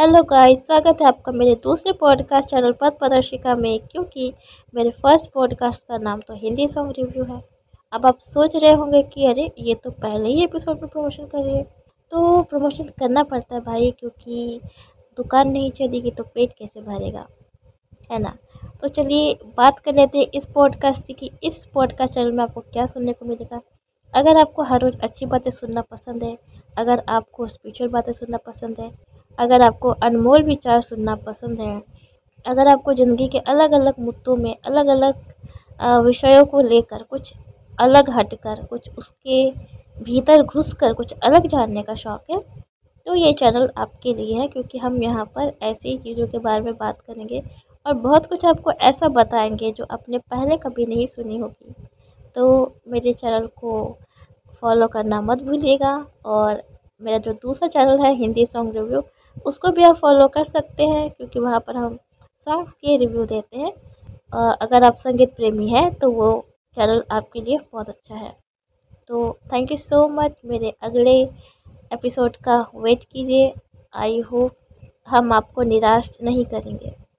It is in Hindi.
हेलो गाइस, स्वागत है आपका मेरे दूसरे पॉडकास्ट चैनल पद प्रदर्शिका में, क्योंकि मेरे फ़र्स्ट पॉडकास्ट का नाम तो हिंदी सॉन्ग रिव्यू है। अब आप सोच रहे होंगे कि अरे, ये तो पहले ही एपिसोड में प्रमोशन कर रही है। तो प्रमोशन करना पड़ता है भाई, क्योंकि दुकान नहीं चलेगी तो पेट कैसे भरेगा, है ना? तो चलिए बात कर लेते हैं इस पॉडकास्ट की, इस पॉडकास्ट चैनल में आपको क्या सुनने को मिलेगा। अगर आपको हर रोज़ अच्छी बातें सुनना पसंद है, अगर आपको स्पिरिचुअल बातें सुनना पसंद है अगर आपको अनमोल विचार सुनना पसंद है, अगर आपको ज़िंदगी के अलग अलग मुद्दों में अलग अलग विषयों को लेकर कुछ अलग हटकर, कुछ उसके भीतर घुस कर कुछ अलग जानने का शौक़ है तो ये चैनल आपके लिए है क्योंकि हम यहाँ पर ऐसी चीज़ों के बारे में बात करेंगे और बहुत कुछ आपको ऐसा बताएँगे जो आपने पहले कभी नहीं सुनी होगी। तो मेरे चैनल को फॉलो करना मत भूलिएगा और मेरा जो दूसरा चैनल है, हिंदी सॉन्ग रिव्यू उसको भी आप फॉलो कर सकते हैं, क्योंकि वहाँ पर हम सॉन्ग्स के रिव्यू देते हैं। अगर आप संगीत प्रेमी हैं तो वो चैनल आपके लिए बहुत अच्छा है। तो थैंक यू सो मच मेरे अगले एपिसोड का वेट कीजिए। आई होप हम आपको निराश नहीं करेंगे।